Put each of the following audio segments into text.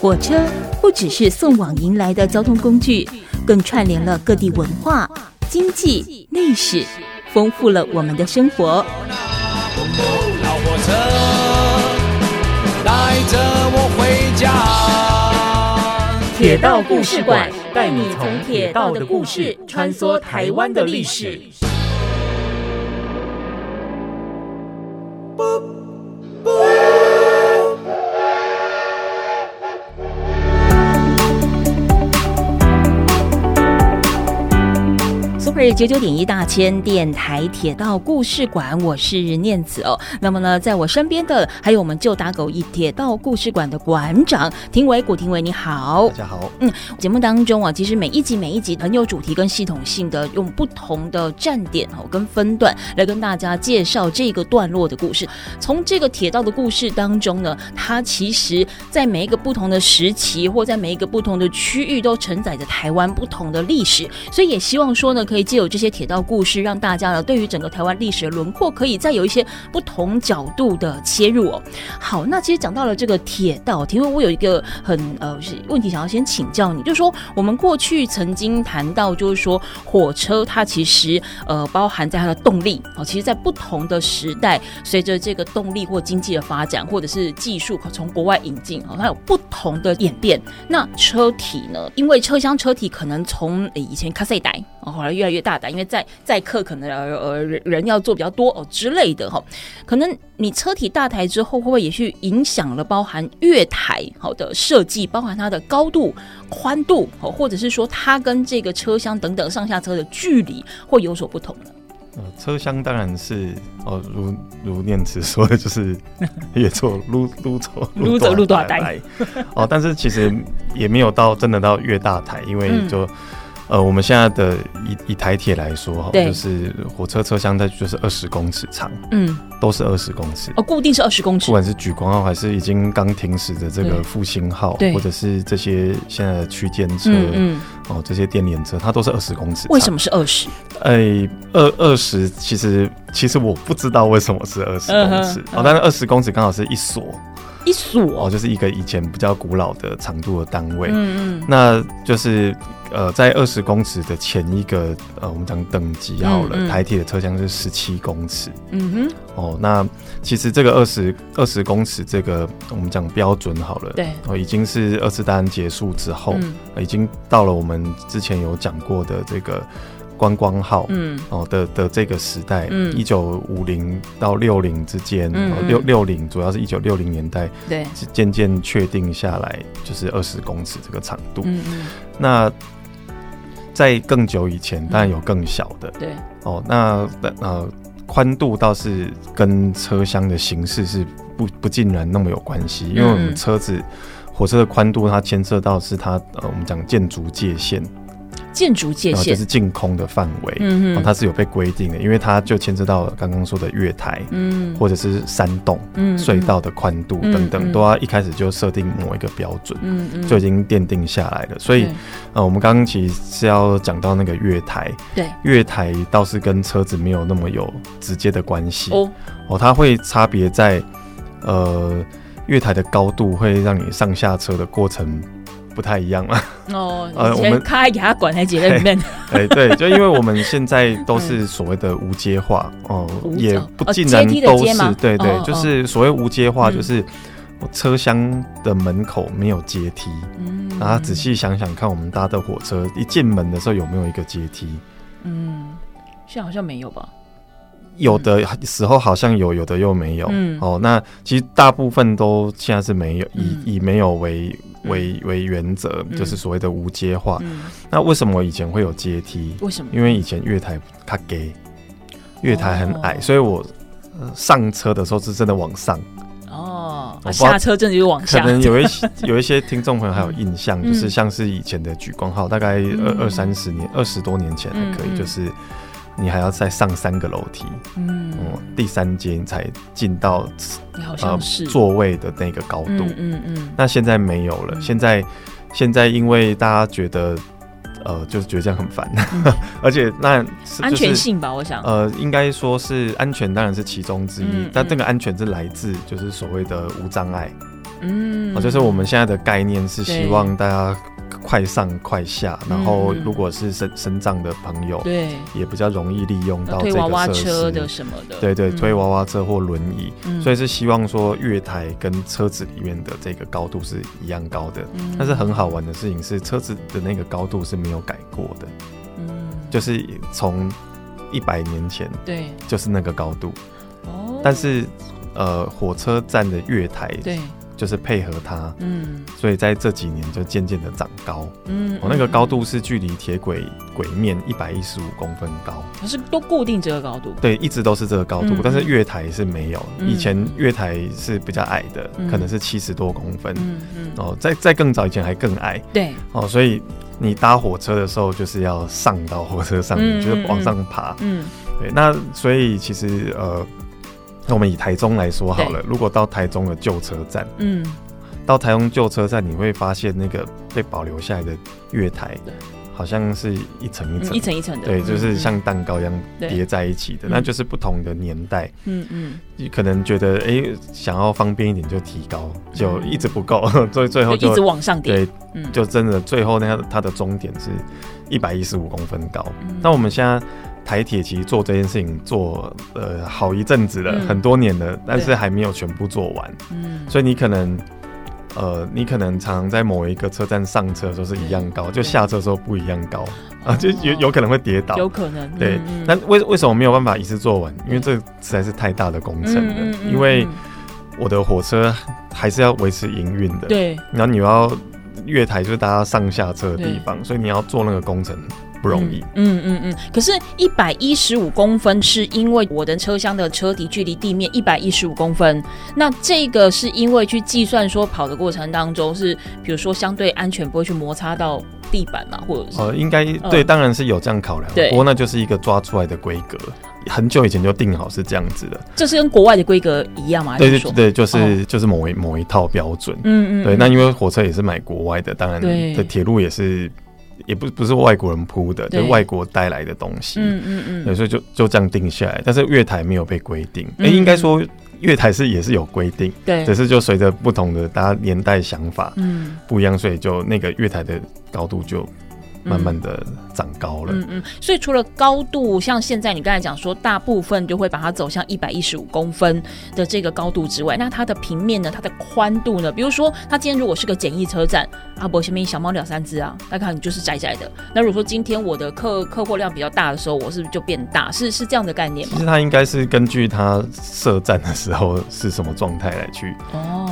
火车不只是送往迎来的交通工具，更串联了各地文化、经济、历史，丰富了我们的生活。老火车带着我回家。铁道故事馆带你从铁道的故事穿梭台湾的历史。是九九点一大千电台铁道故事馆，我是念子哦。那么呢，在我身边的还有我们旧打狗一铁道故事馆的馆长庭伟，古庭伟你好，大家好。嗯，节目当中啊，其实每一集每一集很有主题跟系统性的，用不同的站点哦跟分段来跟大家介绍这个段落的故事。从这个铁道的故事当中呢，它其实在每一个不同的时期或在每一个不同的区域都承载着台湾不同的历史，所以也希望说呢，可以。借由这些铁道故事，让大家呢对于整个台湾历史的轮廓，可以再有一些不同角度的切入哦。好，那其实讲到了这个铁道，因为我有一个很呃问题想要先请教你，就是说我们过去曾经谈到，就是说火车它其实呃包含在它的动力哦，其实在不同的时代，随着这个动力或经济的发展，或者是技术从国外引进哦，它有不同的演变。那车体呢？因为车厢车体可能从以前卡塞带哦，后来越来越大胆，因为载载客可能呃呃人要做比较多哦之类的哈，可能你车体大台之后，会不会也去影响了包含月台好的设计，包含它的高度、宽度，或者是说它跟这个车厢等等上下车的距离会有所不同呢？呃，车厢当然是哦，如如念慈说的，就是越做撸撸走撸走撸大台哦，但是其实也没有到真的到越大台，因为就。嗯呃，我们现在的以以台铁来说哈，就是火车车厢它就是二十公尺长，嗯，都是二十公尺哦，固定是二十公尺，不管是莒光号还是已经刚停驶的这个复兴号，对，或者是这些现在的区间车，嗯，嗯，哦，这些电联车，它都是二十公尺。为什么是二十？哎，二二十，其实其实我不知道为什么是二十公尺，哦，但是二十公尺刚好是一所。一所哦，就是一个以前比较古老的长度的单位。嗯嗯，那就是呃，在二十公尺的前一个呃，我们讲等级好了，嗯嗯台铁的车厢是十七公尺。嗯哼，哦，那其实这个二十二十公尺这个我们讲标准好了，对，哦，已经是二次大战结束之后，嗯，已经到了我们之前有讲过的这个。观光号，嗯，哦的的这个时代，嗯，一九五零到六零之间，嗯，六六零主要是一九六零年代，对，是渐渐确定下来，就是二十公尺这个长度，嗯嗯，那在更久以前，当然有更小的，对，哦，那呃宽度倒是跟车厢的形式是不不尽然那么有关系，因为我们车子火车的宽度，它牵涉到是它呃我们讲建筑界限。建筑界限。就是净空的范围，嗯嗯，它是有被规定的，因为它就牵涉到刚刚说的月台，嗯，或者是山洞、嗯，隧道的宽度等等，都要一开始就设定某一个标准，嗯嗯，就已经奠定下来了。所以，呃，我们刚刚其实是要讲到那个月台，对，月台倒是跟车子没有那么有直接的关系哦，哦，它会差别在，呃，月台的高度会让你上下车的过程。不太一样了。哦，呃，我们开给他管在节里面，哎，对，就因为我们现在都是所谓的无阶化哦，也不尽然都是，对对，就是所谓无阶化，就是车厢的门口没有阶梯，嗯，然后仔细想想看，我们搭的火车一进门的时候有没有一个阶梯？嗯，现在好像没有吧？有的时候好像有，有的又没有。嗯，哦，那其实大部分都现在是没有，以以没有为为为原则，就是所谓的无阶化。那为什么以前会有阶梯？为什么？因为以前月台它给月台很矮，所以我上车的时候是真的往上。哦，下车真的就往下。可能有一些 有一些听众朋友还有印象，就是像是以前的莒光号，大概二二三十年、二十多年前还可以，就是。你还要再上三个楼梯，嗯，嗯，第三阶才进到呃座位的那个高度，嗯嗯，嗯，那现在没有了，嗯、现在现在因为大家觉得呃，就是觉得这样很烦，嗯、而且那、就是、安全性吧，我想，呃，应该说是安全，当然是其中之一，但这个安全是来自就是所谓的无障碍。嗯，哦，就是我们现在的概念是希望大家。快上快下，然后如果是身身障的朋友，对，也比较容易利用到这个设施，推娃娃车的什么的，对对，推娃娃车或轮椅，所以是希望说月台跟车子里面的这个高度是一样高的。但是很好玩的事情是，车子的那个高度是没有改过的，嗯，就是从一百年前，对，就是那个高度。哦，但是呃，火车站的月台，对。就是配合它，嗯，所以在这几年就渐渐的长高，嗯，我、哦、那个高度是距离铁轨轨面一百一十五公分高，它是都固定这个高度，对，一直都是这个高度，嗯、但是月台是没有，嗯、以前月台是比较矮的，嗯、可能是七十多公分，嗯嗯，哦，在在更早以前还更矮，对，哦，所以你搭火车的时候就是要上到火车上就是往上爬，嗯，对，那所以其实呃。那我们以台中来说好了，如果到台中的旧车站，嗯，到台中旧车站，你会发现那个被保留下来的月台，好像是一层一层、一层一层的，对，就是像蛋糕一样叠在一起的，那就是不同的年代，嗯嗯，你可能觉得哎，想要方便一点就提高，就一直不够，所以最后就一直往上叠，对，就真的最后那它的终点是一百一十五公分高。那我们现在。台铁其实做这件事情做呃好一阵子了，嗯、很多年了，但是还没有全部做完。嗯，所以你可能呃，你可能常常在某一个车站上车的时候是一样高，就下车的时候不一样高啊，就有有可能会跌倒。有可能。对，那为、嗯、为什么没有办法一次做完？因为这实在是太大的工程了。嗯嗯嗯、因为我的火车还是要维持营运的。对。然后你要月台就是大家上下车的地方，所以你要做那个工程。不容易，嗯嗯嗯，可是，一百一十五公分是因为我的车厢的车底距离地面一百一十五公分，那这个是因为去计算说跑的过程当中是，比如说相对安全不会去摩擦到地板嘛，或者是呃，应该对，当然是有这样考量，不过那就是一个抓出来的规格，很久以前就定好是这样子的，这是跟国外的规格一样吗？对对对，就是就是某一某一套标准，嗯嗯，对，那因为火车也是买国外的，当然对，铁路也是。也不不是外国人铺的，对就是外国带来的东西。嗯嗯嗯，所以就就这样定下来。但是月台没有被规定，哎、嗯嗯欸，应该说月台是也是有规定，对，只是就随着不同的大家年代想法，嗯，不一样，所以就那个月台的高度就。慢慢的长高了，嗯嗯，所以除了高度，像现在你刚才讲说，大部分就会把它走向一百一十五公分的这个高度之外，那它的平面呢，它的宽度呢？比如说，它今天如果是个简易车站，阿伯前面小猫两三只啊，那可能就是窄窄的。那如果说今天我的客客货量比较大的时候，我是不是就变大？是是这样的概念吗？其实它应该是根据它设站的时候是什么状态来去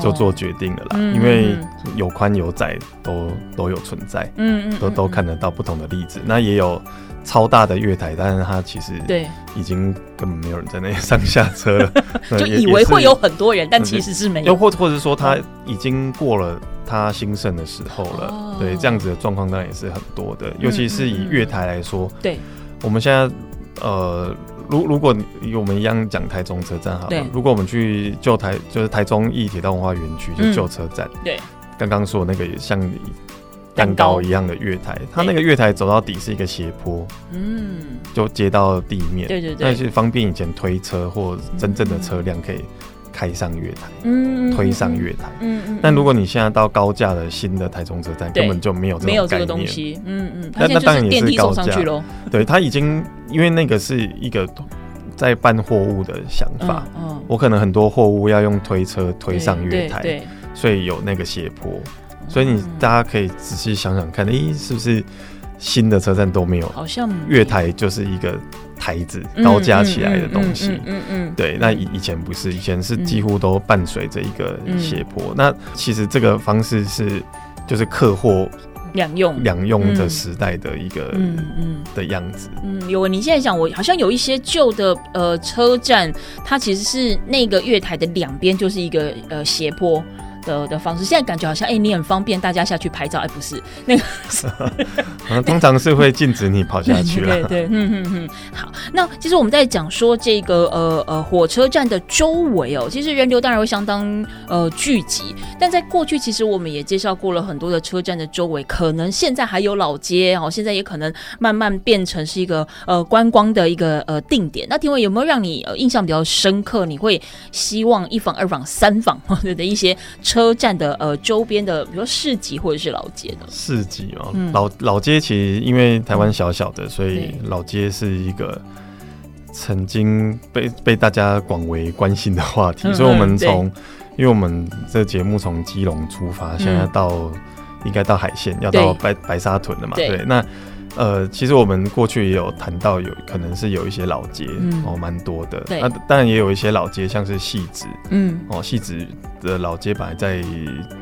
就做决定的啦，哦、因为有宽有窄都都有存在，嗯嗯，都都看得到。不同的例子，那也有超大的月台，但是它其实对已经根本没有人在那里 上下车了，就以为会有很多人，但其实是没有。又或或者说，它已经过了它兴盛的时候了。对，这样子的状况当然也是很多的，尤其是以月台来说。对，我们现在呃，如如果以我们一样讲台中车站好了，如果我们去旧台，就是台中一铁道文化园区，就旧车站。对，刚刚说的那个也像。蛋糕一样的月台，它那个月台走到底是一个斜坡，嗯，就接到地面，对对对，那是方便以前推车或真正的车辆可以开上月台，嗯，推上月台，嗯嗯。但如果你现在到高架的新的台中车站，根本就没有没有这个东西，嗯嗯。那那当然也是高架，对，它已经因为那个是一个在搬货物的想法，嗯，我可能很多货物要用推车推上月台，对，所以有那个斜坡。所以你大家可以仔细想想看，诶，是不是新的车站都没有？好像月台就是一个台子高架起来的东西。嗯嗯，对。那以以前不是，以前是几乎都伴随着一个斜坡。那其实这个方式是就是客货两用两用的时代的一个嗯嗯的样子。嗯，有。你现在讲，我好像有一些旧的呃车站，它其实是那个月台的两边就是一个呃斜坡。的的方式，现在感觉好像哎、欸，你很方便，大家下去拍照，哎、欸，不是那个，啊、通常是会禁止你跑下 去了。对对，嗯嗯嗯。好，那其实我们在讲说这个呃呃火车站的周围哦，其实人流当然会相当呃聚集，但在过去其实我们也介绍过了很多的车站的周围，可能现在还有老街哦，现在也可能慢慢变成是一个呃观光的一个呃定点。那庭伟有没有让你呃印象比较深刻？你会希望一访、二访、三访或者的一些车车站的呃周边的，比如说市集或者是老街的市集哦，嗯、老老街其实因为台湾小小的，嗯、所以老街是一个曾经被被大家广为关心的话题，嗯、所以我们从，因为我们这节目从基隆出发，嗯、现在到应该到海线，要到白白沙屯了嘛，对，对那。呃，其实我们过去也有谈到，有可能是有一些老街、嗯、哦，蛮多的。对那当然也有一些老街，像是戏子，嗯，哦，戏子的老街本来在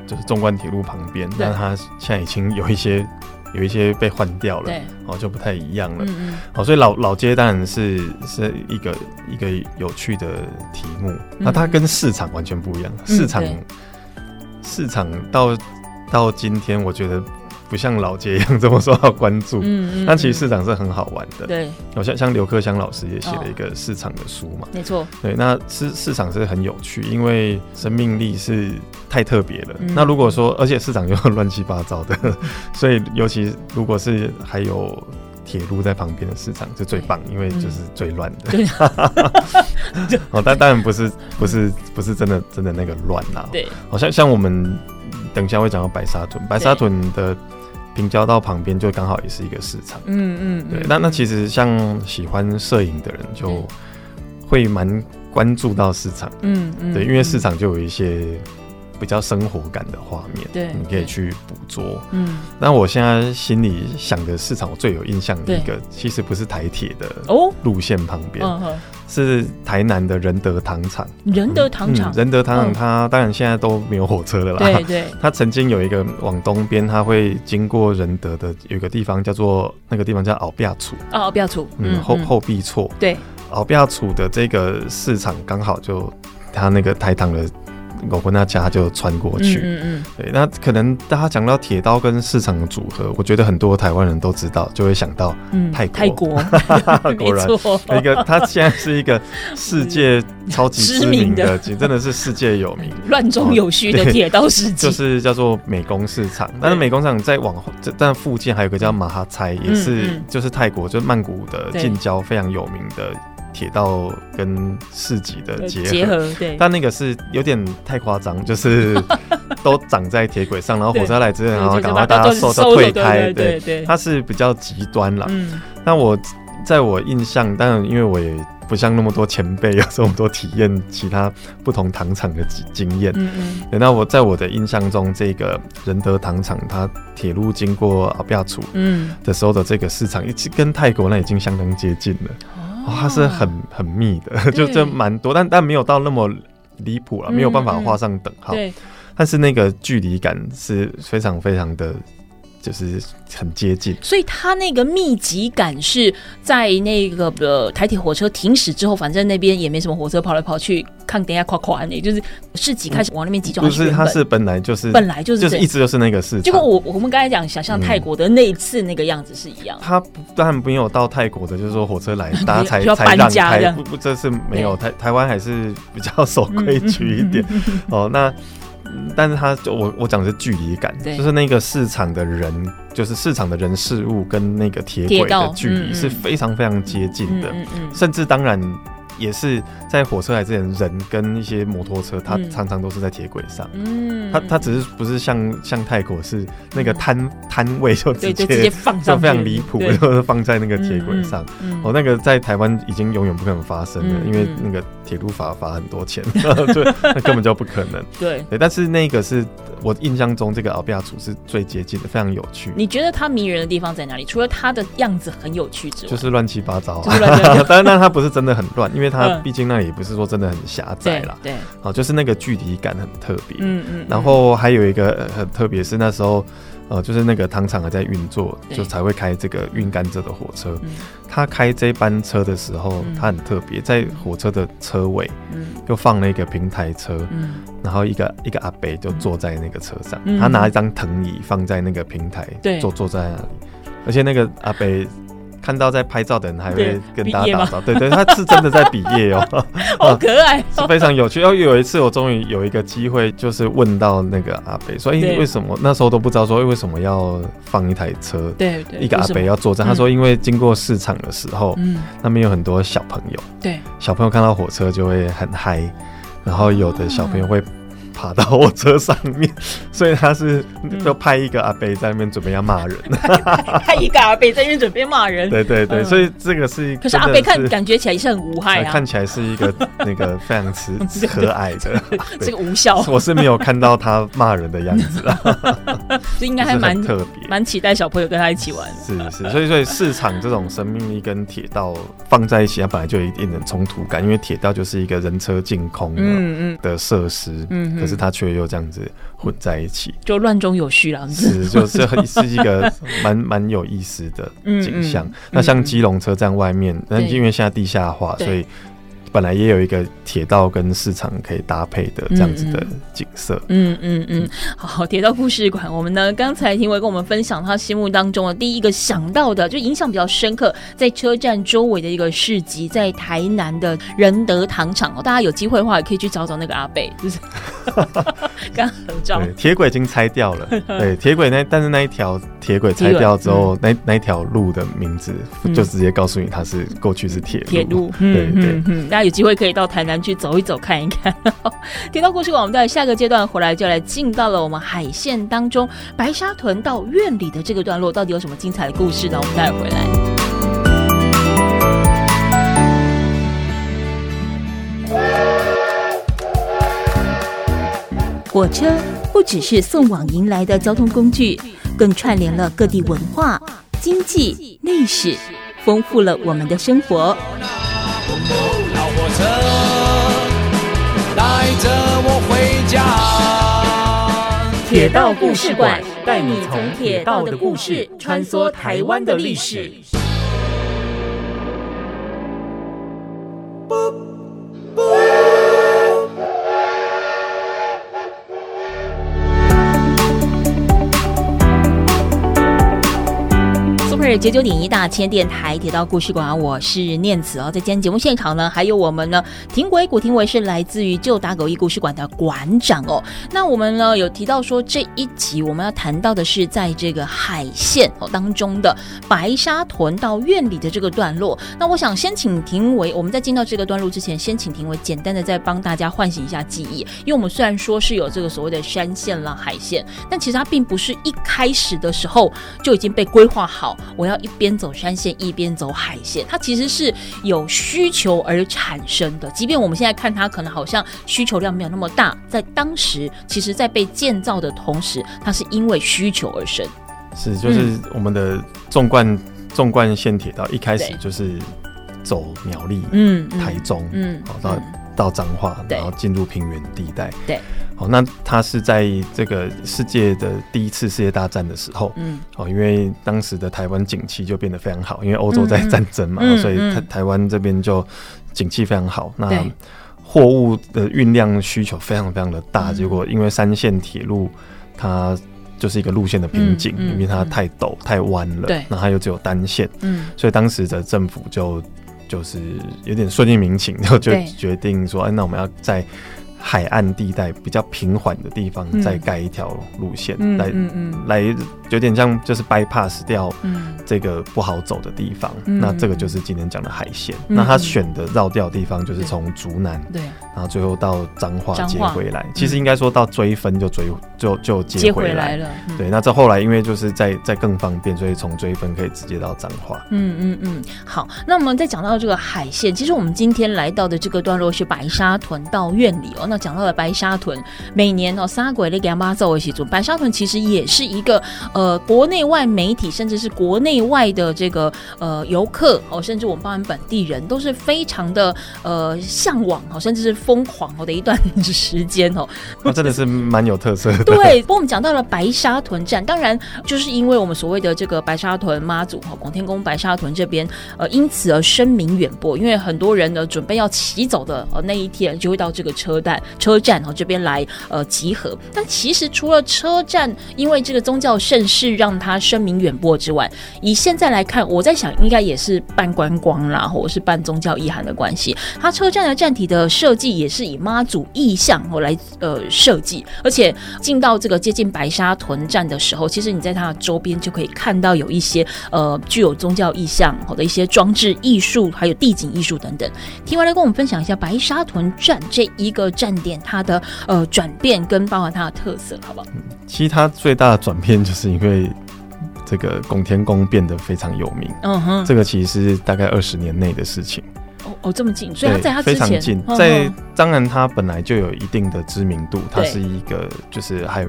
就是纵贯铁路旁边，对但它现在已经有一些有一些被换掉了，对哦，就不太一样了。嗯嗯。哦，所以老老街当然是是一个一个有趣的题目。嗯、那它跟市场完全不一样，市场、嗯、市场到到今天，我觉得。不像老街一样这么受到关注，嗯嗯，但其实市场是很好玩的，对，好像像刘克襄老师也写了一个市场的书嘛，没错，对，那市市场是很有趣，因为生命力是太特别了。那如果说，而且市场又乱七八糟的，所以尤其如果是还有铁路在旁边的市场，是最棒，因为就是最乱的。对，哦，但当然不是不是不是真的真的那个乱啦，对，好像像我们等一下会讲到白沙屯，白沙屯的。平交道旁边就刚好也是一个市场，嗯嗯，对。那那其实像喜欢摄影的人就会蛮关注到市场，嗯嗯，对，因为市场就有一些比较生活感的画面，对，你可以去捕捉，嗯。那我现在心里想的市场，我最有印象的一个，其实不是台铁的哦。路线旁边。是台南的仁德糖厂，仁德糖厂，仁德糖厂，它当然现在都没有火车了啦。对对，它曾经有一个往东边，它会经过仁德的有一个地方叫做那个地方叫后壁厝，哦，后壁厝，嗯，后后壁厝，对，后壁厝的这个市场刚好就它那个台糖的。我跟他家就穿过去，嗯嗯，对，那可能大家讲到铁道跟市场的组合，我觉得很多台湾人都知道，就会想到泰国，泰国，果然，一个他现在是一个世界超级知名的，真的是世界有名、乱中有序的铁道世界，就是叫做美工市场。但是美工市场在往后，但附近还有个叫马哈猜，也是就是泰国，就是曼谷的近郊非常有名的。铁道跟市集的结合，结合，对，但那个是有点太夸张，就是 都长在铁轨上，然后火车来之后，然后赶快大家收都退开，对对，它是比较极端了。嗯，那我在我印象，当然因为我也不像那么多前辈有这么多体验其他不同糖厂的经经验，嗯嗯，那我在我的印象中，这个仁德糖厂它铁路经过后壁厝，嗯。的时候的这个市场，已经跟泰国那已经相当接近了。哦，它是很很密的，就这蛮多，但但没有到那么离谱了，没有办法画上等号。对，但是那个距离感是非常非常的。就是很接近，所以它那个密集感是在那个呃台铁火车停驶之后，反正那边也没什么火车跑来跑去，看等下夸夸那，就是市集开始往那边集中。不是，它是本来就是本来就是就是一直就是那个市场。结果我我们刚才讲，想象泰国的那一次那个样子是一样。它当然没有到泰国的，就是说火车来 大家才才让开，不不，这是没有台台湾还是比较 守规 矩一点哦。那。但是他就我我讲的是距离感，就是那个市场的人，就是市场的人事物跟那个铁轨的距离是非常非常接近的，嗯嗯嗯嗯、甚至当然。也是在火车来之前，人跟一些摩托车，它常常都是在铁轨上。嗯，它它只是不是像像泰国是那个摊摊位就直接就直接放上，就非常离谱，就是放在那个铁轨上。哦，那个在台湾已经永远不可能发生了，因为那个铁路法罚很多钱，对，那根本就不可能。对 对，但是那个是我印象中这个敖比亚楚是最接近的，非常有趣。你觉得它迷人的地方在哪里？除了它的样子很有趣之外，就是乱七八糟。当然，但它不是真的很乱，因为。因为它毕竟那里也不是说真的很狭窄啦，对，好，就是那个距离感很特别，嗯嗯，然后还有一个很特别是那时候，呃，就是那个糖厂还在运作，就才会开这个运甘蔗的火车。他开这班车的时候，他很特别，在火车的车尾，嗯，又放了一个平台车，嗯，然后一个一个阿伯就坐在那个车上，他拿一张藤椅放在那个平台，对，坐坐在那里，而且那个阿伯。看到在拍照的人还会跟大家打招呼，对对，他是真的在比耶哦，好可爱，是非常有趣。然后，有一次我终于有一个机会，就是问到那个阿北，说：“哎，为什么？那时候都不知道说为什么要放一台车？对对，一个阿北要坐站。”他说：“因为经过市场的时候，嗯，那边有很多小朋友，对，小朋友看到火车就会很嗨，然后有的小朋友会。”爬到我车上面，所以他是就派一个阿北在那边准备要骂人，派一个阿北在那边准备骂人。对对对，嗯、所以这个是，可是阿北看感觉起来也是很无害啊，看起来是一个那个非常慈和蔼的，这个无效。我是没有看到他骂人的样子。啊，这应该还蛮特别，蛮期待小朋友跟他一起玩。是是，所以所以市场这种生命力跟铁道放在一起，它本来就有一定的冲突感，因为铁道就是一个人车净空嗯嗯。的设施，嗯，可是它却又这样子混在一起，就乱中有序了。是，就是很 是一个蛮蛮有意思的景象。那像基隆车站外面，那因为现在地下化，所以。本来也有一个铁道跟市场可以搭配的这样子的景色。嗯嗯嗯，好，铁道故事馆，我们呢刚才庭维跟我们分享他心目当中的第一个想到的，就印象比较深刻，在车站周围的一个市集，在台南的仁德糖厂哦，大家有机会的话也可以去找找那个阿贝，就是 刚合照。铁轨已经拆掉了，对，铁轨那但是那一条铁轨拆掉之后，那那一条路的名字就直接告诉你它是过去是铁铁路，对对。嗯，有机会可以到台南去走一走，看一看。听到故事，我们在下个阶段回来就来进到了我们海线当中白沙屯到苑里的这个段落，到底有什么精彩的故事呢？我们待会回来。火车不只是送往迎来的交通工具，更串联了各地文化、经济、历史，丰富了我们的生活。车带着我回家。铁道故事馆带你从铁道的故事穿梭台湾的历史。九九点一大千电台铁道故事馆，我是念慈哦。在今天节目现场呢，还有我们呢，庭维古庭维是来自于旧打狗驿故事馆的馆长哦。那我们呢有提到说，这一集我们要谈到的是在这个海线哦当中的白沙屯到苑里的这个段落。那我想先请庭维，我们在进到这个段落之前，先请庭维简单的再帮大家唤醒一下记忆，因为我们虽然说是有这个所谓的山线啦、海线，但其实它并不是一开始的时候就已经被规划好。我要一边走山线，一边走海线，它其实是有需求而产生的。即便我们现在看它可能好像需求量没有那么大，在当时，其实在被建造的同时，它是因为需求而生。是，就是我们的纵贯纵贯线铁道一开始就是走苗栗、嗯，台中，嗯，好到到彰化，然后进入平原地带，对。好，那它是在这个世界的第一次世界大战的时候，嗯，哦，因为当时的台湾景气就变得非常好，因为欧洲在战争嘛，嗯嗯、所以台台湾这边就景气非常好。嗯、那货物的运量需求非常非常的大，嗯、结果因为三线铁路它就是一个路线的瓶颈，嗯嗯、因为它太陡太弯了，对，那它又只有单线，嗯，所以当时的政府就就是有点顺应民情，然后就决定说，哎，那我们要在海岸地带比较平缓的地方，再盖一条路线来，嗯嗯嗯、来来有点像就是 bypass 掉这个不好走的地方。嗯、那这个就是今天讲的海线。嗯、那他选的绕掉的地方就是从竹南，对，然后最后到彰化接回来。其实应该说到追分就追就就接回来了。对，那这后来因为就是在在更方便，所以从追分可以直接到彰化。嗯嗯嗯。好，那我们再讲到这个海线，其实我们今天来到的这个段落是白沙屯到院里哦。那讲到了白沙屯，每年哦，三鬼的给妈做一起做。白沙屯其实也是一个呃，国内外媒体，甚至是国内外的这个呃游客哦，甚至我们包含本地人都是非常的呃向往哦，甚至是疯狂哦的一段时间哦。那真的是蛮有特色的。对，不过我们讲到了白沙屯站，当然就是因为我们所谓的这个白沙屯妈祖哈，广天宫白沙屯这边呃，因此而声名远播，因为很多人呢准备要骑走的呃那一天就会到这个车站。车站哦，这边来呃集合。但其实除了车站，因为这个宗教盛事让它声名远播之外，以现在来看，我在想应该也是办观光啦，或者是办宗教意涵的关系。它车站的站体的设计也是以妈祖意象哦来呃设计，而且进到这个接近白沙屯站的时候，其实你在它的周边就可以看到有一些呃具有宗教意象好的一些装置艺术，还有地景艺术等等。听完来跟我们分享一下白沙屯站这一个站。它的呃转变跟包含它的特色，好不好？嗯，其实它最大的转变就是因为这个拱天宫变得非常有名。嗯哼，这个其实是大概二十年内的事情。哦哦，这么近，所以它在它之前非常近，在当然它本来就有一定的知名度，它是一个就是还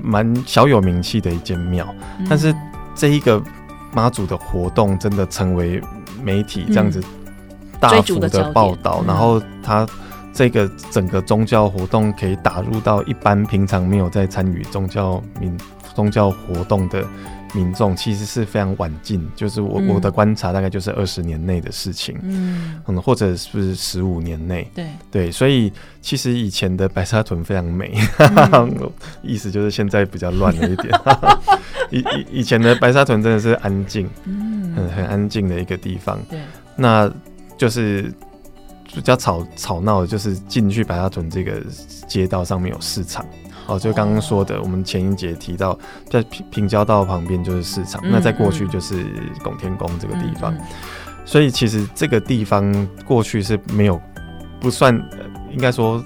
蛮小有名气的一间庙，嗯，但是这一个妈祖的活动真的成为媒体这样子大幅的报道，嗯，然后它这个整个宗教活动可以打入到一般平常没有在参与宗教民宗教活动的。民众其实是非常晚近，就是我、嗯、我的观察大概就是二十年内的事情，嗯，嗯或者是十五年内，对。对，所以其实以前的白沙屯非常美，嗯、意思就是现在比较乱了一点。以以以前的白沙屯真的是安静，嗯，很很安静的一个地方，对，那就是比较吵吵闹的，就是进去白沙屯这个街道上面有市场。哦，就刚刚说的，我们前一节提到，在平平交道旁边就是市场，嗯，那再过去就是拱天宫这个地方，嗯，所以其实这个地方过去是没有不算，应该说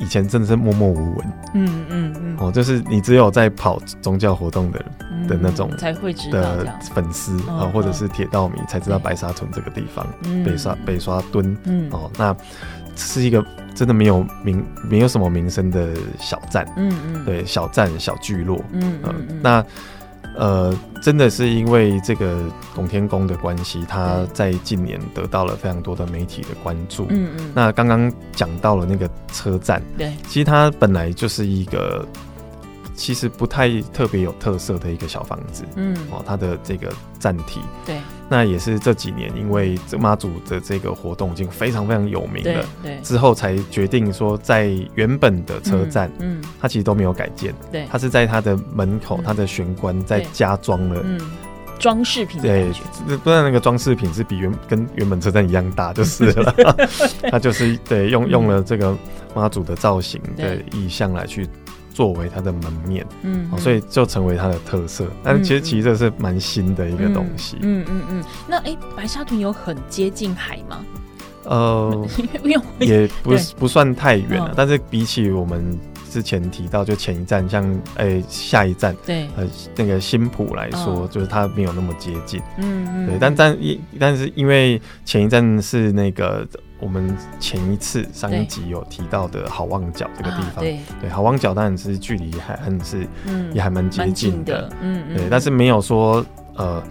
以前真的是默默无闻，嗯嗯嗯，哦，就是你只有在跑宗教活动的，嗯，的那种才会知道的粉丝啊，或者是铁道迷才知道白沙屯这个地方，北沙北沙墩，嗯，哦，那是一个。真的没有名，没有什么名声的小站，嗯嗯，对，小站小聚落，嗯嗯，嗯，那呃，真的是因为这个拱天宫的关系，他在近年得到了非常多的媒体的关注，嗯嗯，那刚刚讲到了那个车站，对，其实它本来就是一个。其实不太特别有特色的一个小房子，嗯，哦，它的这个站体，对，那也是这几年因为这妈祖的这个活动已经非常非常有名了，对，之后才决定说在原本的车站，嗯，它其实都没有改建，对，它是在它的门口，它的玄关再加装了，嗯，装饰品，对，不然那个装饰品是比原跟原本车站一样大就是了，它就是对用用了这个妈祖的造型的意象来去。作为它的门面，嗯，所以就成为它的特色。但是其实其实这是蛮新的一个东西，嗯嗯嗯。那哎、欸，白沙屯有很接近海吗？呃，也不不算太远了，但是比起我们之前提到就前一站，像哎、欸、下一站，对，呃那个新浦来说，就是它没有那么接近，嗯嗯。对，但但一但是因为前一站是那个。我们前一次上一集有提到的好望角这个地方，对，啊、对，对，好望角当然是距离还很是也还蛮接近的，嗯，嗯，对，但是没有说呃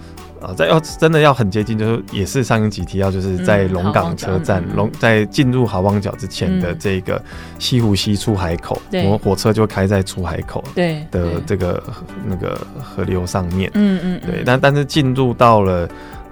呃，在要真的要很接近，就是也是上一集提到，就是在龙港车站龙、嗯、在进入好望角之前的这个西湖西出海口，我们火车就开在出海口对的这个那个河流上面，嗯嗯，对，但但是进入到了。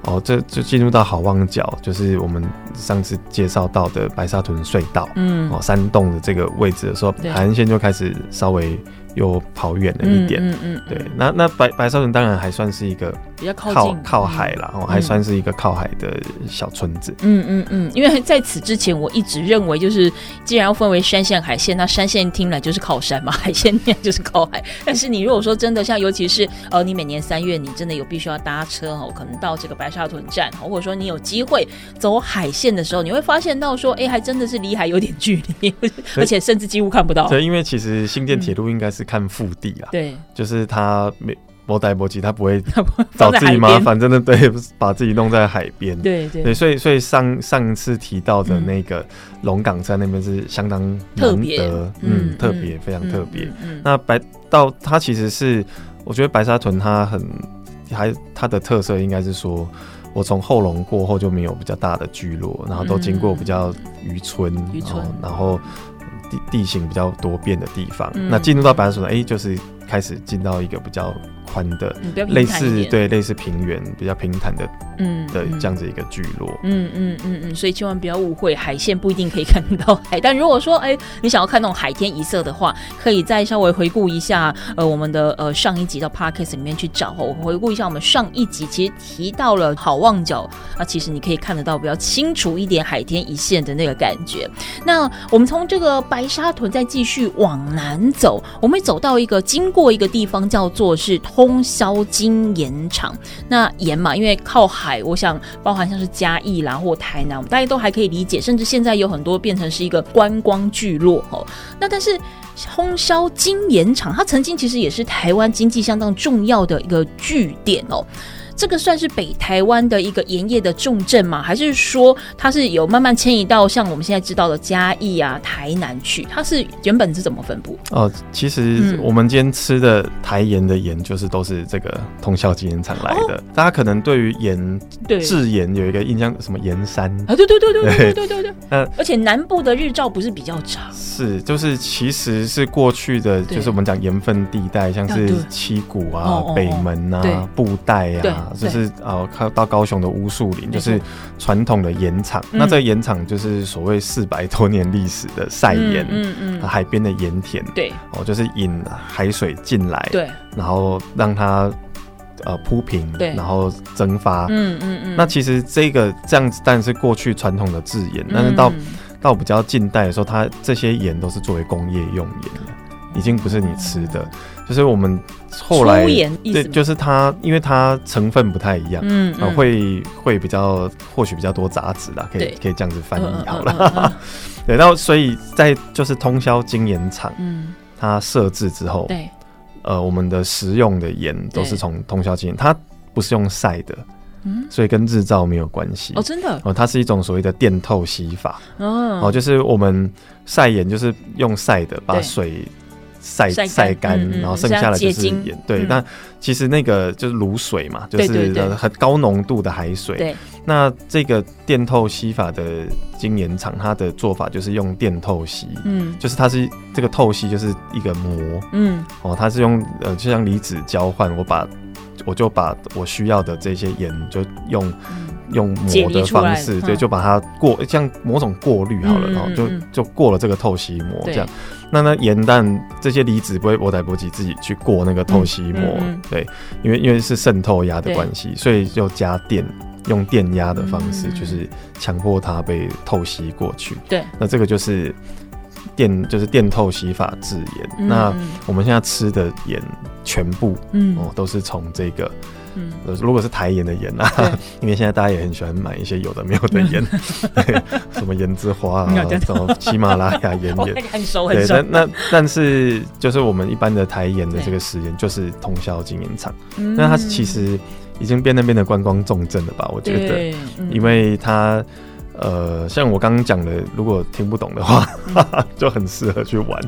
哦，这就进入到好望角，就是我们上次介绍到的白沙屯隧道，嗯，哦，山洞的这个位置的时候，海岸线就开始稍微。又跑远了一点，嗯嗯，嗯，对，那那白白沙屯当然还算是一个比较靠近靠海啦，哦、嗯，还算是一个靠海的小村子，嗯嗯嗯，因为在此之前我一直认为，就是既然要分为山线海线，那山线听来就是靠山嘛，海线听来就是靠海。但是你如果说真的像，尤其是呃，你每年三月你真的有必须要搭车哦，可能到这个白沙屯站，或者说你有机会走海线的时候，你会发现到说，哎，还真的是离海有点距离，而且甚至几乎看不到。对，因为其实新店铁路应该是。看腹地啊，对，就是它没没带没急，他不会 找自己麻烦，真的对，把自己弄在海边，对对，对，所以所以上上次提到的那个龙岗山那边是相当难得，嗯，特别、嗯、非常特别。那白到它其实是，我觉得白沙屯它很还它的特色应该是说，我从后龙过后就没有比较大的聚落，然后都经过比较渔村，然后。地地形比较多变的地方，嗯、那进入到白沙屯，哎、欸，就是开始进到一个比较宽的，类似对类似平原比较平坦的，嗯的这样子一个聚落，嗯嗯嗯嗯，所以千万不要误会，海线不一定可以 看到海，但如果说哎、欸，你想要看那种海天一色的话，可以再稍微回顾一下呃我们的呃上一集到 Podcast 里面去找哦，回顾一下我们上一集其实提到了好望角，啊其实你可以看得到比较清楚一点海天一线的那个感觉。那我们从这个白沙屯再继续往南走，我们会走到一个经过一个地方叫做是通霄金盐厂。那盐嘛，因为靠海，我想包含像是嘉义啦或台南，我们大家都还可以理解，甚至现在有很多变成是一个观光聚落哦。那但是通霄金盐厂，它曾经其实也是台湾经济相当重要的一个据点哦。这个算是北台湾的一个盐业的重镇吗？还是说它是有慢慢迁移到像我们现在知道的嘉义啊、台南去？它是原本是怎么分布？哦，其实我们今天吃的台盐的盐，就是都是这个通霄精盐厂来的。哦、大家可能对于盐制盐有一个印象，什么盐山啊？对对对对对对对对。嗯，而且南部的日照不是比较长？是，就是其实是过去的，就是我们讲盐分地带，像是七股啊、哦、北门啊、布袋啊。就是呃，靠到高雄的乌树林，就是传统的盐场。嗯、那这个盐场就是所谓四百多年历史的晒盐，嗯嗯，海边的盐田，对，哦，就是引海水进来，对，然后让它呃铺平，对，然后蒸发，嗯嗯嗯。那其实这个这样子，但是过去传统的制盐，但是到到比较近代的时候，它这些盐都是作为工业用盐了，已经不是你吃的。就是我们后来对，就是它，因为它成分不太一样，嗯，嗯，会会比较或许比较多杂质啦，可以可以这样子翻译好了。嗯嗯嗯、对，然后所以在就是通宵精盐厂，嗯，它设置之后，对，呃，我们的食用的盐都是从通宵精盐，它不是用晒的，嗯，所以跟日照没有关系。哦，真的？哦、呃，它是一种所谓的电透析法，哦，哦，就是我们晒盐就是用晒的，把水。晒晒干，然后剩下的就是盐。对，那其实那个就是卤水嘛，就是很高浓度的海水。对。那这个电透析法的精盐厂，它的做法就是用电透析，嗯，就是它是这个透析就是一个膜，嗯，哦，它是用呃就像离子交换，我把我就把我需要的这些盐就用用磨的方式，对，就把它过像某种过滤好了，然后就就过了这个透析膜这样。那那盐蛋这些离子不会波台波及自己去过那个透析膜，对，因为因为是渗透压的关系，所以就加电，用电压的方式，就是强迫它被透析过去。对，那这个就是电，就是电透析法制盐。嗯、那我们现在吃的盐全部，嗯，哦，都是从这个。嗯，如果是台盐的盐啊，因为现在大家也很喜欢买一些有的没有的盐，对，什么盐之花啊，什么喜马拉雅盐盐，很熟很熟。对，那那但是就是我们一般的台盐的这个食盐，就是通宵精盐厂，那它其实已经变那边的观光重镇了吧？我觉得，嗯、因为它呃，像我刚刚讲的，如果听不懂的话，嗯、就很适合去玩。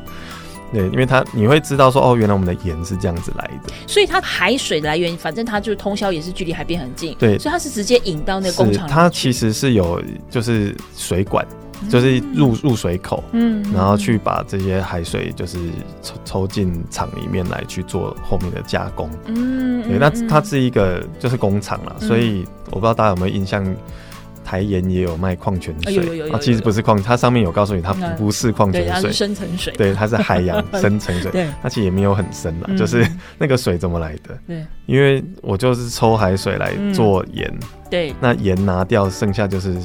对，因为它你会知道说哦，原来我们的盐是这样子来的，所以它海水的来源，反正它就是通宵也是距离海边很近，对，所以它是直接引到那个工厂。它其实是有就是水管，就是入入水口，嗯，然后去把这些海水就是抽抽进厂里面来去做后面的加工，嗯，对，那它是一个就是工厂了，所以我不知道大家有没有印象。台盐也有卖矿泉水，啊，其实不是矿，它上面有告诉你，它不是矿泉水，它是深层水，对，它是海洋深层水，对，它其实也没有很深了，就是那个水怎么来的？对，因为我就是抽海水来做盐，对，那盐拿掉，剩下就是。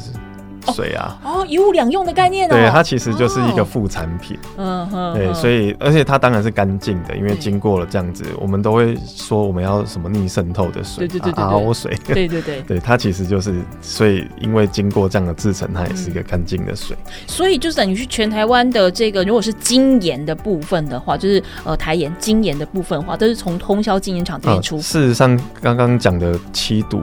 水啊，哦，一物两用的概念哦。对，它其实就是一个副产品。嗯哼。对，所以而且它当然是干净的，因为经过了这样子，我们都会说我们要什么逆渗透的水，对对对，RO 水。对对对。对，它其实就是，所以因为经过这样的制成，它也是一个干净的水。所以就是等于是全台湾的这个，如果是精盐的部分的话，就是呃台盐精盐的部分的话，都是从通宵精盐厂这边出。事实上，刚刚讲的七堵。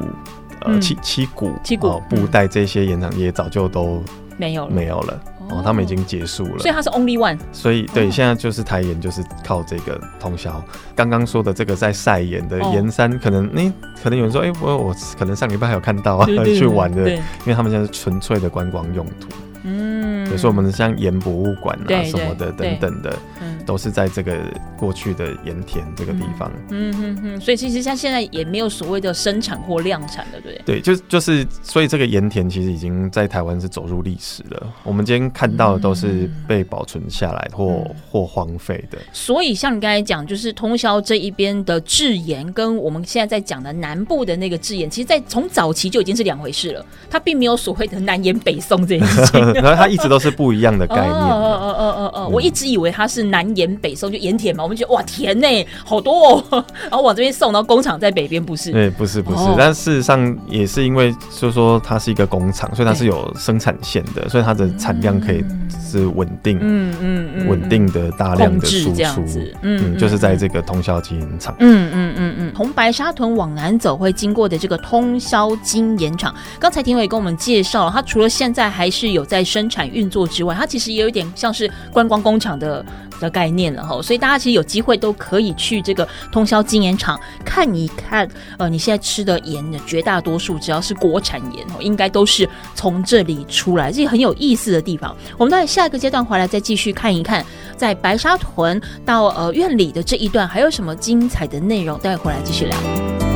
呃，七七股、七股、布袋这些盐场也早就都没有没有了哦，他们已经结束了，所以它是 only one。所以对，现在就是台盐就是靠这个通宵。刚刚说的这个在晒盐的盐山，可能你可能有人说，哎，我我可能上礼拜还有看到啊，去玩的，因为他们现在是纯粹的观光用途。嗯，比如说我们像盐博物馆啊什么的等等的。都是在这个过去的盐田这个地方，嗯哼哼，所以其实像现在也没有所谓的生产或量产的，对对？就就是，所以这个盐田其实已经在台湾是走入历史了。我们今天看到的都是被保存下来或、嗯、或荒废的。所以像你刚才讲，就是通宵这一边的制盐，跟我们现在在讲的南部的那个制盐，其实，在从早期就已经是两回事了。它并没有所谓的南盐北宋这件事情，然后它一直都是不一样的概念。哦哦哦哦哦，我一直以为它是南盐北送，就盐田嘛，我们觉得哇甜呢，好多哦，然后往这边送，然后工厂在北边，不是？对，不是不是，但事实上也是因为，就是说它是一个工厂，所以它是有生产线的，所以它的产量可以是稳定，嗯嗯嗯，稳定的大量的输出，嗯，就是在这个通宵经营厂，嗯嗯嗯嗯，从白沙屯往南走会经过的这个通宵经盐厂，刚才庭伟跟我们介绍了，它除了现在还是有在生产运作之外，它其实也有点像是观光工厂的的概念了哈，所以大家其实有机会都可以去这个通霄精盐厂看一看，呃，你现在吃的盐的绝大多数只要是国产盐哦，应该都是从这里出来，这很有意思的地方。我们在下一个阶段回来再继续看一看，在白沙屯到呃苑里的这一段还有什么精彩的内容，待会回来继续聊。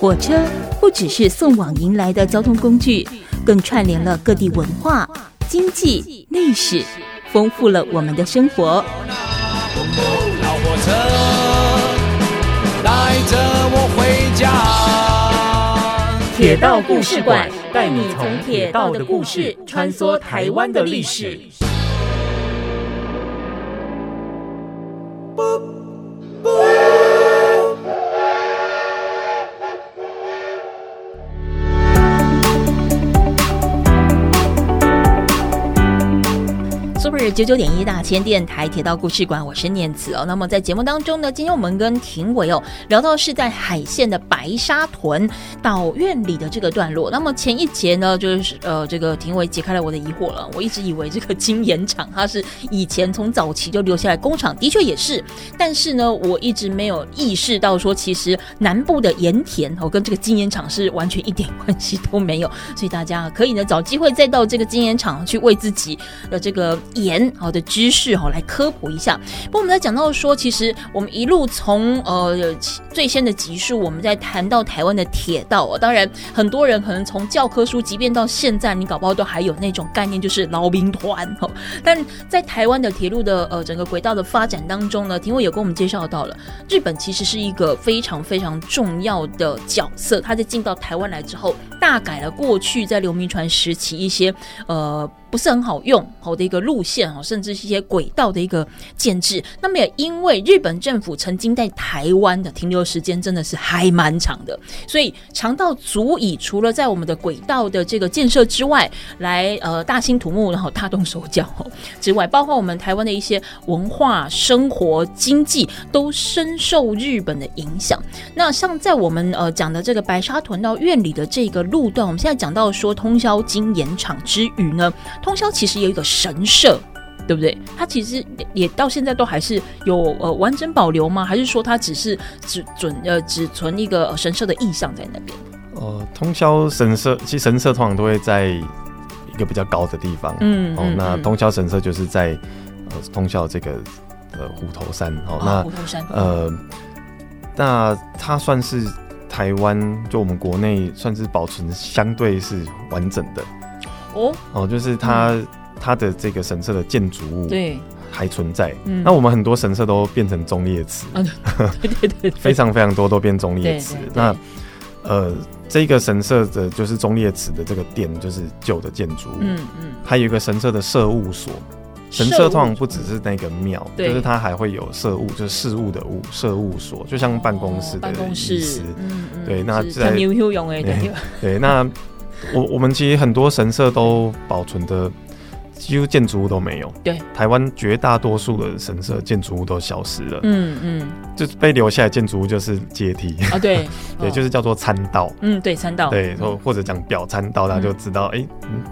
火车不只是送往迎来的交通工具，更串联了各地文化、经济、历史，丰富了我们的生活。老火车带着我回家。铁道故事馆带你从铁道的故事穿梭台湾的历史。九九点一大千电台铁道故事馆，我是念慈哦。那么在节目当中呢，今天我们跟庭伟哦聊到是在海线的白沙屯岛院里的这个段落。那么前一节呢，就是呃这个庭伟解开了我的疑惑了。我一直以为这个金盐厂它是以前从早期就留下来工厂，的确也是。但是呢，我一直没有意识到说，其实南部的盐田哦跟这个金盐厂是完全一点关系都没有。所以大家可以呢找机会再到这个金盐厂去为自己的这个盐。好的知识哈，来科普一下。不过我们在讲到说，其实我们一路从呃最先的集数，我们在谈到台湾的铁道哦。当然，很多人可能从教科书，即便到现在，你搞不好都还有那种概念，就是老兵团哈。但在台湾的铁路的呃整个轨道的发展当中呢，庭伟有跟我们介绍到了，日本其实是一个非常非常重要的角色。他在进到台湾来之后，大改了过去在刘铭传时期一些呃。不是很好用好的一个路线哦，甚至是一些轨道的一个建制。那么也因为日本政府曾经在台湾的停留时间真的是还蛮长的，所以长到足以除了在我们的轨道的这个建设之外，来呃大兴土木，然后大动手脚之外，包括我们台湾的一些文化、生活、经济都深受日本的影响。那像在我们呃讲的这个白沙屯到院里的这个路段，我们现在讲到说通霄精盐厂之余呢。通宵其实有一个神社，对不对？它其实也到现在都还是有呃完整保留吗？还是说它只是只准呃只存一个神社的意象在那边？呃，通宵神社其实神社通常都会在一个比较高的地方，嗯，哦，那通宵神社就是在呃通宵这个呃虎头山，哦，那虎头山，呃，那它算是台湾就我们国内算是保存相对是完整的。哦？哦，就是它、嗯、它的这个神社的建筑物对。还存在，嗯、那我们很多神社都变成忠烈祠，对 对对，对，非常非常多都变忠烈祠。那呃，这个神社的就是忠烈祠的这个殿，就是旧的建筑物，嗯嗯，还有一个神社的社务所，神社通常不只是那个庙，就是它还会有社务，就是事务的务，社务所，就像办公室的意思，嗯嗯，对，那在 对，对那。我我们其实很多神社都保存的几乎建筑物都没有。对，台湾绝大多数的神社建筑物都消失了。嗯嗯，就被留下来建筑物就是阶梯啊，对 对，就是叫做参道。嗯，对，参道。对，或或者讲表参道，大家就知道，哎，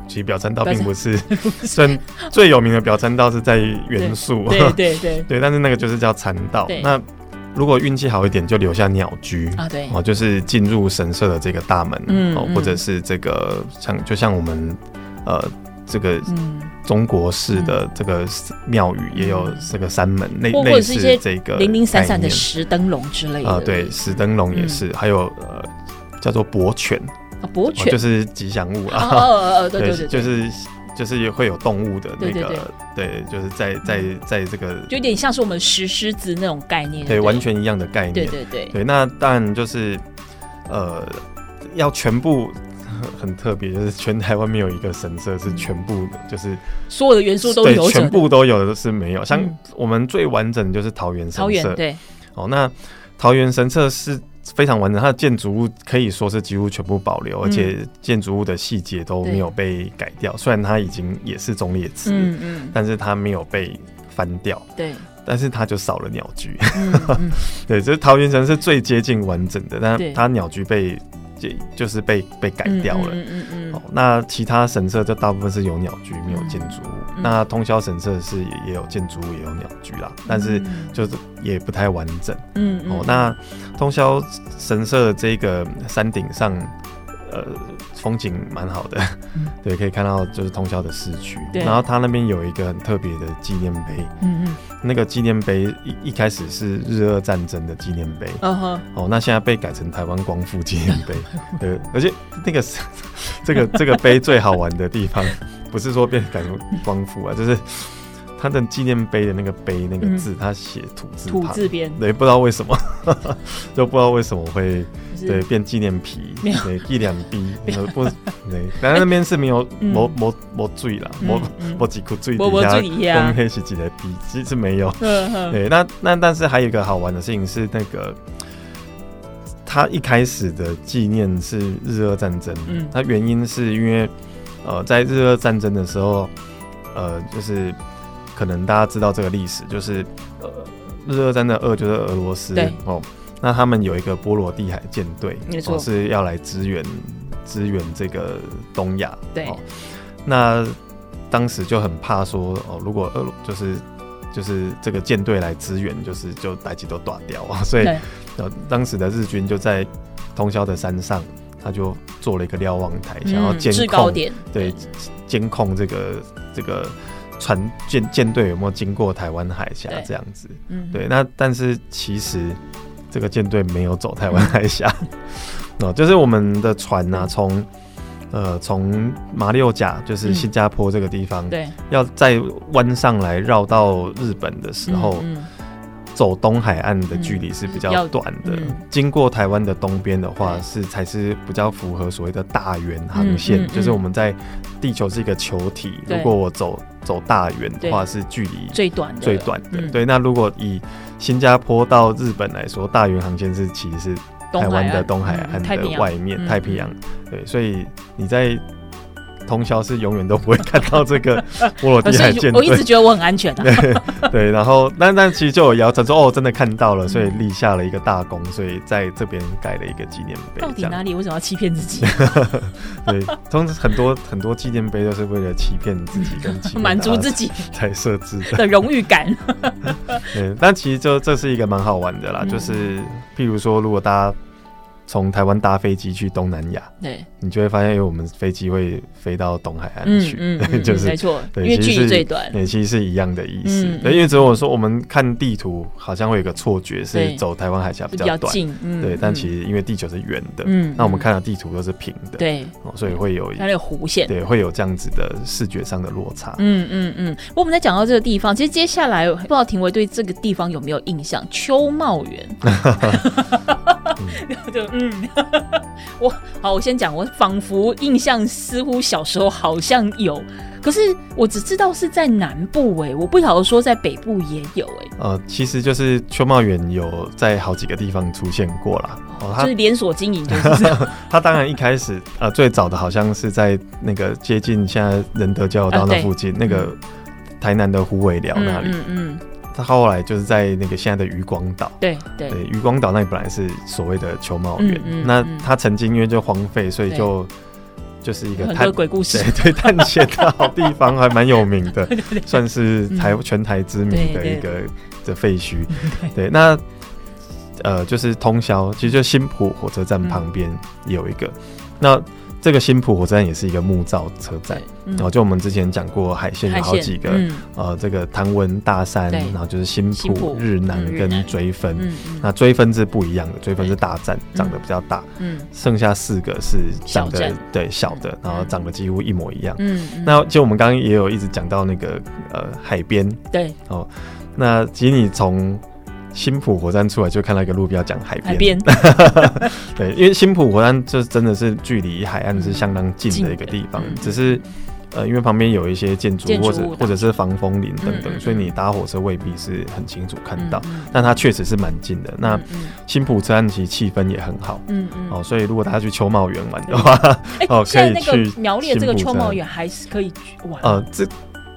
其实表参道并 不是，虽最有名的表参道是在元素。对对对 对，但是那个就是叫参道。那如果运气好一点，就留下鸟居啊，对。哦，就是进入神社的这个大门，嗯，或者是这个像就像我们呃这个中国式的这个庙宇也有这个山门，类类似这个零零散散的石灯笼之类的。啊，对，石灯笼也是，还有呃叫做博犬。啊，博犬。就是吉祥物啊，哦哦哦，对对对，就是。就是也会有动物的那个，对，就是在在在这个，就有点像是我们石狮子那种概念，对，完全一样的概念，对对对，对。那当然就是，呃，要全部 很特别，就是全台湾没有一个神社是全部的就是所有的元素都有，全部都有的是没有。像我们最完整的就是桃园神社，对，哦，那桃园神社是。非常完整，它的建筑物可以说是几乎全部保留，嗯、而且建筑物的细节都没有被改掉。虽然它已经也是中烈祠，嗯嗯，但是它没有被翻掉。对，但是它就少了鸟居。嗯嗯、对，这桃园城是最接近完整的，但它鸟居被。就就是被被改掉了，嗯嗯嗯。哦，那其他神社就大部分是有鸟居，没有建筑物。那通宵神社是也也有建筑物，也有鸟居啦，但是就是也不太完整。嗯哦，那通宵神社这个山顶上，呃，风景蛮好的，对，可以看到就是通宵的市区。然后它那边有一个很特别的纪念碑。嗯嗯。那个纪念碑一一开始是日俄战争的纪念碑，哦，那现在被改成台湾光复纪念碑，对，而且那个 这个这个碑最好玩的地方，不是说变改成光复啊，就是它的纪念碑的那个碑那个字，他写土字旁，土字边，对，不知道为什么，就不知道为什么会。对，变纪念皮，对，纪念碑，不，对，但是那边是没有，没没没水啦，没没几颗水底下，公黑是几个碑，其实没有。对，那那但是还有一个好玩的事情是，那个他一开始的纪念是日俄战争，嗯，它原因是因为呃，在日俄战争的时候，呃，就是可能大家知道这个历史，就是呃，日俄战争的俄就是俄罗斯，哦。那他们有一个波罗的海舰队，没错，是要来支援支援这个东亚。对，那当时就很怕说，哦，如果俄就是就是这个舰队来支援，就是就大家都断掉啊。所以，呃，当时的日军就在通宵的山上，他就做了一个瞭望台，想要监控，对，监控这个这个船舰舰队有没有经过台湾海峡这样子。嗯，对。那但是其实。这个舰队没有走台湾海峡，哦，就是我们的船呢、啊，从呃从马六甲，就是新加坡这个地方，对，要再弯上来绕到日本的时候，走东海岸的距离是比较短的。经过台湾的东边的话，是才是比较符合所谓的大圆航线，就是我们在地球是一个球体，如果我走走大圆的话，是距离最短的，最短的。对，那如果以新加坡到日本来说，大圆航线是其实是台湾的东海岸的外面，太平洋。对，所以你在通宵是永远都不会看到这个 波罗的海舰队。我一直觉得我很安全的。对 对，然后但但其实就有谣传说，哦，真的看到了，所以立下了一个大功，所以在这边盖了一个纪念碑。到底哪里为什么要欺骗自己？对，通常很多很多纪念碑都是为了欺骗自己跟满足自己才设置的荣誉感。对，但其实就这是一个蛮好玩的啦，就是譬如说，如果大家。从台湾搭飞机去东南亚，对，你就会发现，因为我们飞机会飞到东海岸去，嗯 就是没错，对，因为距离最短，对，其实是一样的意思。对，因为只有我说，我们看地图好像会有个错觉，是走台湾海峡比较短，对，但其实因为地球是圆的，嗯，那我们看的地图都是平的，对，所以会有它那个弧线，对，会有这样子的视觉上的落差。嗯嗯嗯。我们在讲到这个地方，其实接下来不知道庭维对这个地方有没有印象？秋茂园。就嗯，我好，我先讲，我仿佛印象似乎小时候好像有，可是我只知道是在南部哎、欸，我不晓得说在北部也有哎、欸。呃，其实就是秋茂园有在好几个地方出现过啦，哦，就是连锁经营，就是 它当然一开始呃最早的好像是在那个接近现在仁德交流道那附近，呃、那个台南的虎尾寮那里，嗯嗯。嗯他后来就是在那个现在的渔光岛，对对，渔光岛那里本来是所谓的球茂园，那他曾经因为就荒废，所以就就是一个探鬼故事，对对，探险的好地方，还蛮有名的，算是台全台知名的一个的废墟。对，那呃就是通宵，其实就新浦火车站旁边有一个，那这个新浦火车站也是一个木造车站，然后就我们之前讲过海线有好几个，呃，这个唐文大山，然后就是新浦日南跟追分，那追分是不一样的，追分是大站，长得比较大，嗯，剩下四个是长得对小的，然后长得几乎一模一样，嗯，那其实我们刚刚也有一直讲到那个呃海边，对，哦，那其实你从新浦火车站出来就看到一个路标讲海边，对，因为新浦火车站就真的是距离海岸是相当近的一个地方，只是呃，因为旁边有一些建筑或者或者是防风林等等，所以你搭火车未必是很清楚看到，但它确实是蛮近的。那新浦车站其实气氛也很好，嗯嗯，哦，所以如果大家去秋茂园玩的话，哦，可以去苗栗这个秋茂园还是可以玩，呃，这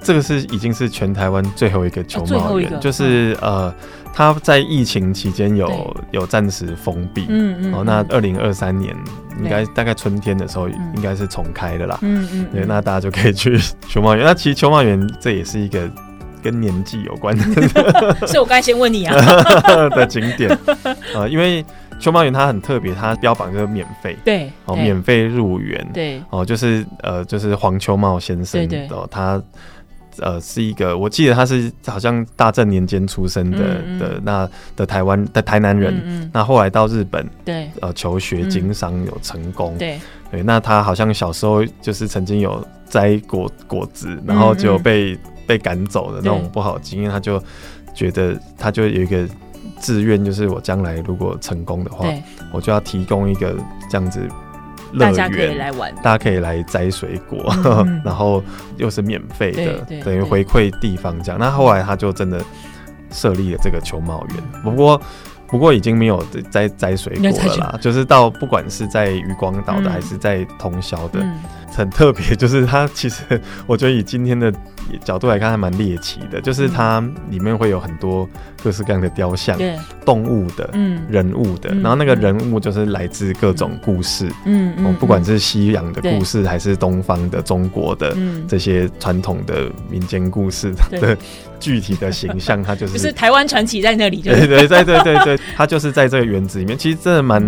这个是已经是全台湾最后一个球帽园，就是呃。它在疫情期间有有暂时封闭，嗯嗯，哦，那二零二三年应该大概春天的时候应该是重开的啦，嗯嗯，对，那大家就可以去 球帽园。那其实球帽园这也是一个跟年纪有关的，所以我刚才先问你啊。的景点，呃，因为秋茂园它很特别，它标榜就是免费，对，哦，免费入园，对，哦，就是呃，就是黄秋茂先生的他。呃，是一个，我记得他是好像大正年间出生的的那的台湾的台南人，那后来到日本，对，呃，求学经商有成功，对，对，那他好像小时候就是曾经有摘果果子，然后就被被赶走的那种不好的经验，他就觉得他就有一个志愿，就是我将来如果成功的话，我就要提供一个这样子。大家可以来玩，大家可以来摘水果，嗯、然后又是免费的，等于回馈地方这样。那后来他就真的设立了这个球茂园，不过不过已经没有摘摘水果了啦，就是到不管是在渔光岛的还是在通宵的。很特别，就是它其实 我觉得以今天的角度来看还蛮猎奇的，就是它里面会有很多各式各样的雕像，对，动物的，嗯，人物的，然后那个人物就是来自各种故事，嗯。嗯，不管是西洋的故事还是东方的中国的这些传统的民间故事 的具体的形象，它就是 就是台湾传奇在那里，对对对对对对，它就是在这个园子里面，其实真的蛮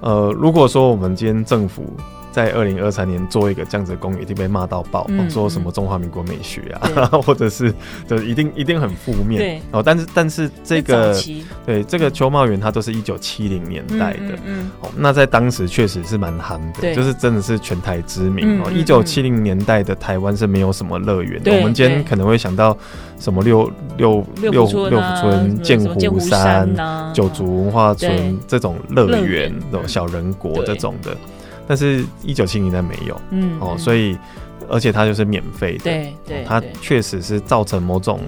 呃，如果说我们今天政府。在二零二三年做一个这样子的公园，一定被骂到爆，嗯、说什么中华民国美学啊，或者是就一定一定很负面。对。哦，但是但是这个对这个秋茂园，它都是一九七零年代的，嗯，嗯哦，那在当时确实是蛮夯的，就是真的是全台知名哦。一九七零年代的台湾是没有什么乐园的，对我们今天可能会想到什么六六六六福村、剑湖山、九族文化村对。这种乐园，这种小人国这种的。但是，一九七零年代没有，嗯，哦，所以，而且它就是免费的，对对，它确实是造成某种。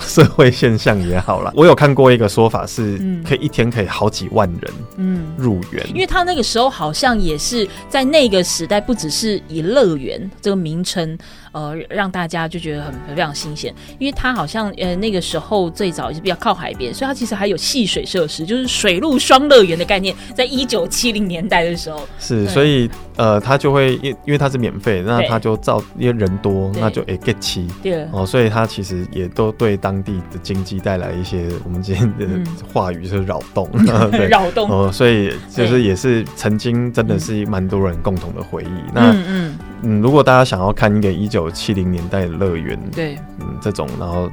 社会现象也好了，我有看过一个说法是，可以一天可以好几万人，嗯，入园，因为他那个时候好像也是在那个时代，不只是以乐园这个名称，呃，让大家就觉得很非常新鲜，因为它好像呃那个时候最早也是比较靠海边，所以它其实还有戏水设施，就是水陆双乐园的概念，在一九七零年代的时候是，所以呃，他就会因因为它是免费，那他就造因为人多，那就哎 get 齐，对。哦，所以他其实也都对当当地的经济带来一些，我们今天的 话语是扰动，对，扰动。哦，所以就是也是曾经真的是蛮多人共同的回忆。那嗯。嗯，如果大家想要看一个一九七零年代的乐园，对，嗯，这种然后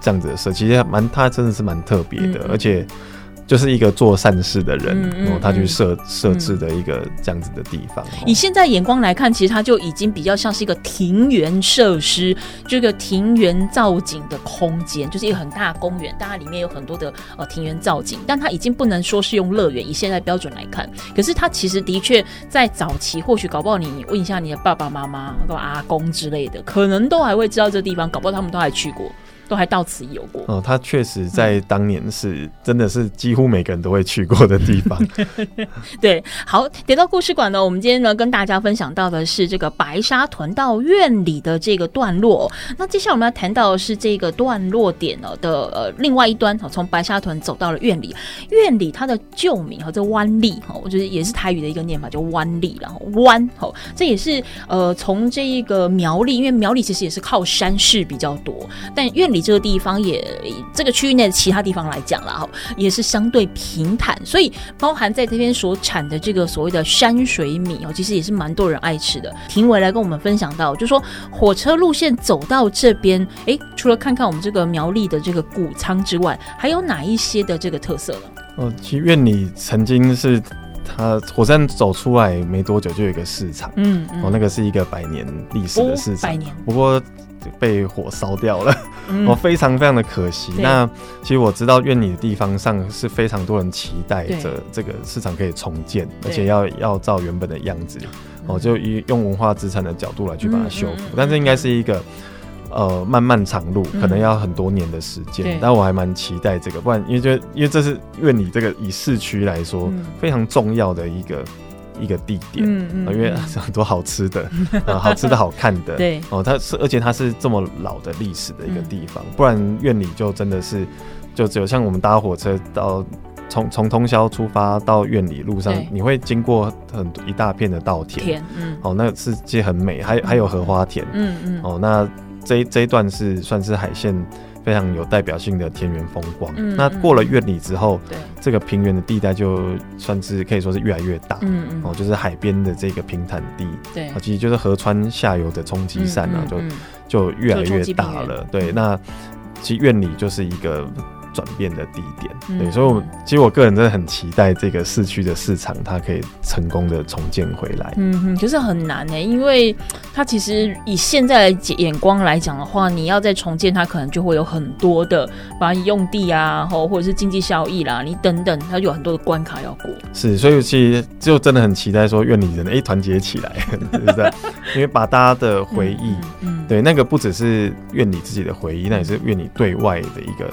这样子的设计，其实蛮，它真的是蛮特别的，而且。就是一个做善事的人，然后他去设设置的一个这样子的地方。以现在眼光来看，其实它就已经比较像是一个庭园设施，这个庭园造景的空间，就是一个很大的公园，当然里面有很多的呃庭园造景，但它已经不能说是用乐园，以现在标准来看。可是它其实的确在早期，或许搞不好你问一下你的爸爸妈妈、或阿公之类的，可能都还会知道这个地方，搞不好他们都还去过。都还到此一游过哦，他确实在当年是真的是几乎每个人都会去过的地方。对，好，点到故事馆呢，我们今天呢跟大家分享到的是这个白沙屯到院里的这个段落。那接下来我们要谈到的是这个段落点呢的呃另外一端，从白沙屯走到了院里。院里它的旧名和这湾里哈，我觉得也是台语的一个念法，叫湾里，然后湾吼，这也是呃从这一个苗栗，因为苗栗其实也是靠山势比较多，但院里。这个地方也这个区域内的其他地方来讲了哈，也是相对平坦，所以包含在这边所产的这个所谓的山水米哦，其实也是蛮多人爱吃的。庭伟来跟我们分享到，就说火车路线走到这边，哎，除了看看我们这个苗栗的这个谷仓之外，还有哪一些的这个特色呢？哦，其实苑里曾经是。它火车站走出来没多久，就有一个市场，嗯，嗯，哦，那个是一个百年历史的市场，哦，百年，不过被火烧掉了，嗯，哦，非常非常的可惜。那其实我知道苑里的地方上是非常多人期待着这个市场可以重建，而且要要照原本的样子，哦，就以用文化资产的角度来去把它修复，但这应该是一个。呃，漫漫长路可能要很多年的时间，嗯，但我还蛮期待这个，不然因为就因为这是苑里这个以市区来说，嗯，非常重要的一个一个地点，嗯嗯，因为 很多好吃的，呃，好吃的好看的，对。哦，它是而且它是这么老的历史的一个地方，嗯，不然院里就真的是就只有像我们搭火车到从从通宵出发到院里路上，你会经过很多一大片的稻田，嗯，哦，那是其实很美，还还有荷花田，嗯嗯，哦那。这一这一段是算是海线非常有代表性的田园风光。嗯，那过了院里之后，对，这个平原的地带就算是可以说是越来越大。嗯嗯，哦，就是海边的这个平坦地，对，其实就是河川下游的冲积扇啊，就就越来越大了。对，那其实院里就是一个。转变的地点，对，所以，我其实我个人真的很期待这个市区的市场，它可以成功的重建回来。嗯哼，可是很难呢，因为它其实以现在的眼光来讲的话，你要再重建它，可能就会有很多的，把你用地啊，或或者是经济效益啦，你等等，它就有很多的关卡要过。是，所以其实就真的很期待说，院里人哎团结起来，对不对？因为把大家的回忆，嗯，嗯，对，那个不只是院里自己的回忆，那也是院里对外的一个。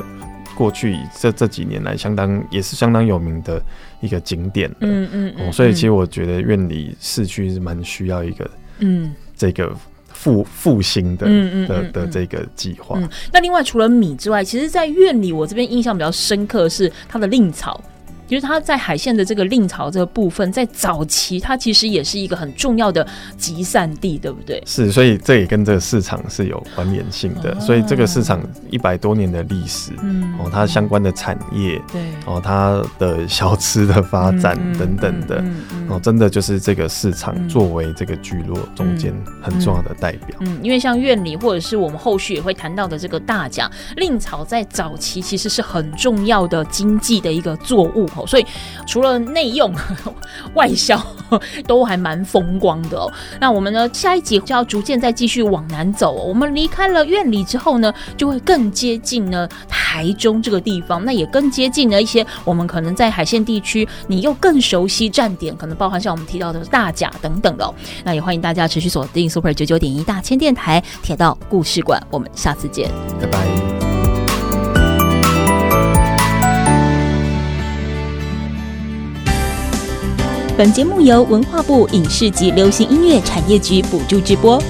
过去这这几年来，相当也是相当有名的一个景点，嗯嗯，嗯，所以其实我觉得院里市区是蛮需要一个，嗯，这个复复兴的，的的这个计划。嗯，那另外除了米之外，其实，在院里我这边印象比较深刻是它的令草。就是它在海线的这个令草这个部分，在早期它其实也是一个很重要的集散地，对不对？是，所以这也跟这个市场是有关联性的。哦、所以这个市场一百多年的历史，嗯，哦，它相关的产业，对，哦，它的小吃的发展等等的，嗯嗯嗯嗯、哦，真的就是这个市场作为这个聚落中间很重要的代表。嗯，因为像院里或者是我们后续也会谈到的这个大甲令草，在早期其实是很重要的经济的一个作物。所以除了内用，外销都还蛮风光的哦。那我们呢，下一集就要逐渐再继续往南走。我们离开了院里之后呢，就会更接近呢台中这个地方，那也更接近了一些我们可能在海线地区你又更熟悉站点，可能包含像我们提到的大甲等等的哦。那也欢迎大家持续锁定 Super 九九点一大千电台铁道故事馆，我们下次见，拜拜。本节目由文化部影视及流行音乐产业局补助直播。